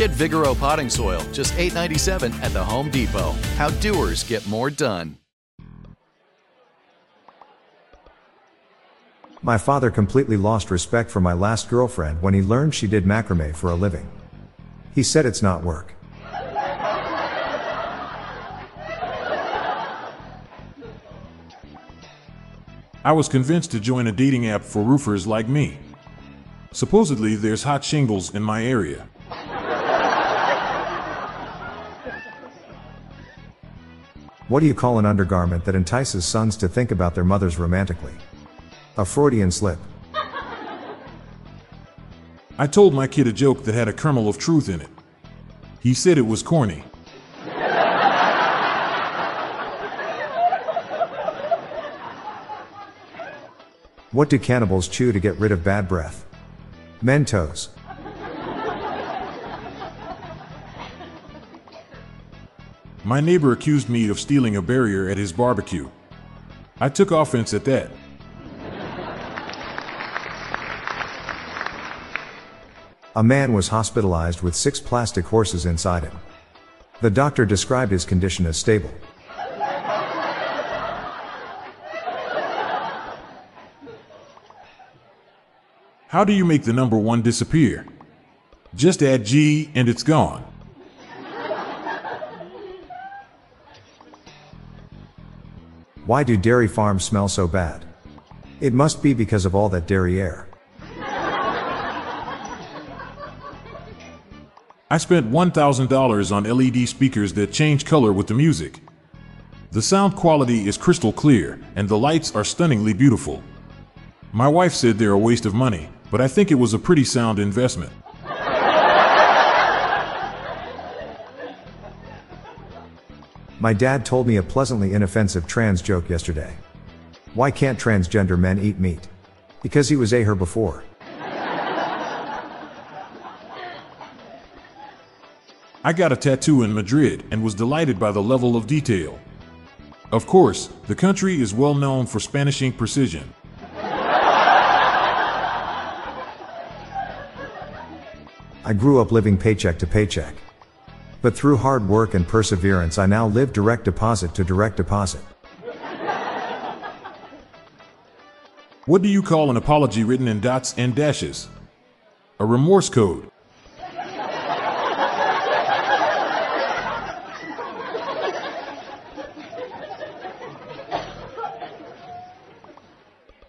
Get Vigoro potting soil, just $8.97 at the Home Depot. How doers get more done. My father completely lost respect for my last girlfriend when he learned she did macrame for a living. He said it's not work. I was convinced to join a dating app for roofers like me. Supposedly, there's hot shingles in my area. What do you call an undergarment that entices sons to think about their mothers romantically? A Freudian slip. I told my kid a joke that had a kernel of truth in it. He said it was corny. What do cannibals chew to get rid of bad breath? Mentos. My neighbor accused me of stealing a barrier at his barbecue. I took offense at that. A man was hospitalized with six plastic horses inside him. The doctor described his condition as stable. How do you make the number one disappear? Just add G and it's gone. Why do dairy farms smell so bad? It must be because of all that dairy air. I spent $1,000 on LED speakers that change color with the music. The sound quality is crystal clear, and the lights are stunningly beautiful. My wife said they're a waste of money, but I think it was a pretty sound investment. My dad told me a pleasantly inoffensive trans joke yesterday. Why can't transgender men eat meat? Because he was a her before. I got a tattoo in Madrid and was delighted by the level of detail. Of course, the country is well known for Spanish ink precision. I grew up living paycheck to paycheck. But through hard work and perseverance, I now live direct deposit to direct deposit. What do you call an apology written in dots and dashes? A remorse code.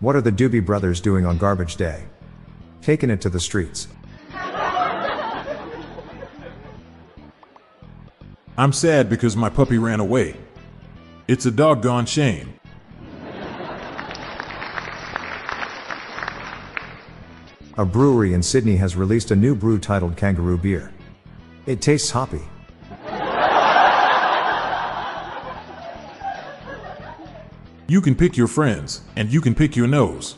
What are the Doobie Brothers doing on garbage day? Taking it to the streets. I'm sad because my puppy ran away. It's a doggone shame. A brewery in Sydney has released a new brew titled Kangaroo Beer. It tastes hoppy. You can pick your friends, and you can pick your nose.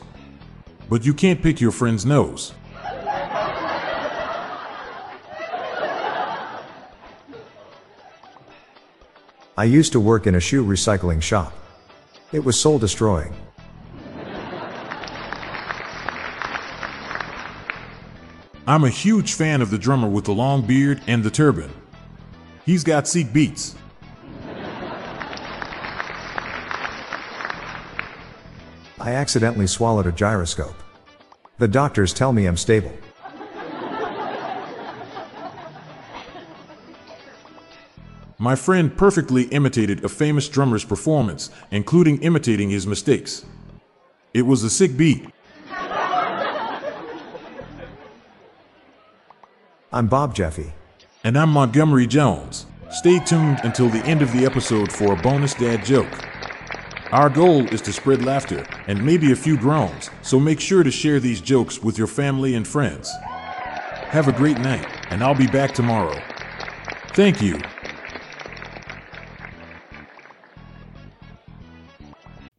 But you can't pick your friend's nose. I used to work in a shoe recycling shop. It was soul destroying. I'm a huge fan of the drummer with the long beard and the turban. He's got sick beats. I accidentally swallowed a gyroscope. The doctors tell me I'm stable. My friend perfectly imitated a famous drummer's performance, including imitating his mistakes. It was a sick beat. I'm Bob Jeffy. And I'm Montgomery Jones. Stay tuned until the end of the episode for a bonus dad joke. Our goal is to spread laughter and maybe a few groans, so make sure to share these jokes with your family and friends. Have a great night, and I'll be back tomorrow. Thank you.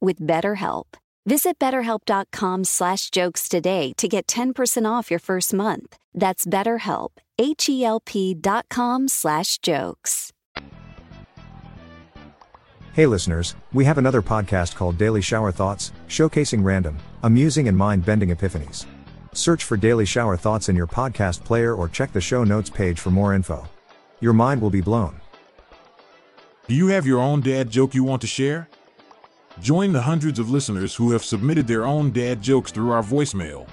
with BetterHelp. Visit betterhelp.com slash jokes today to get 10% off your first month. That's betterhelp, H-E-L-P dot com slash jokes. Hey listeners, we have another podcast called Daily Shower Thoughts, showcasing random, amusing and mind-bending epiphanies. Search for Daily Shower Thoughts in your podcast player or check the show notes page for more info. Your mind will be blown. Do you have your own dad joke you want to share? Join the hundreds of listeners who have submitted their own dad jokes through our voicemail.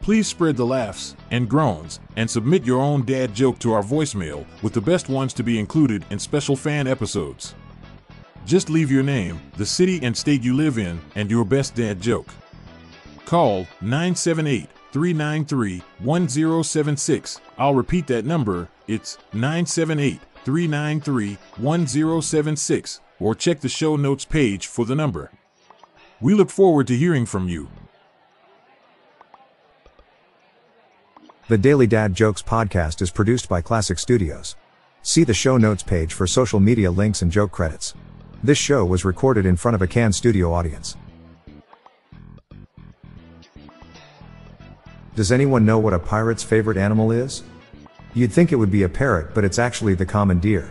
Please spread the laughs and groans and submit your own dad joke to our voicemail, with the best ones to be included in special fan episodes. Just leave your name, the city and state you live in, and your best dad joke. Call 978 393 1076. I'll repeat that number. It's 978 393 1076 or check the show notes page for the number. We look forward to hearing from you. The Daily Dad Jokes podcast is produced by Classic Studios. See the show notes page for social media links and joke credits. This show was recorded in front of a Can studio audience. Does anyone know what a pirate's favorite animal is? You'd think it would be a parrot, but it's actually the common deer.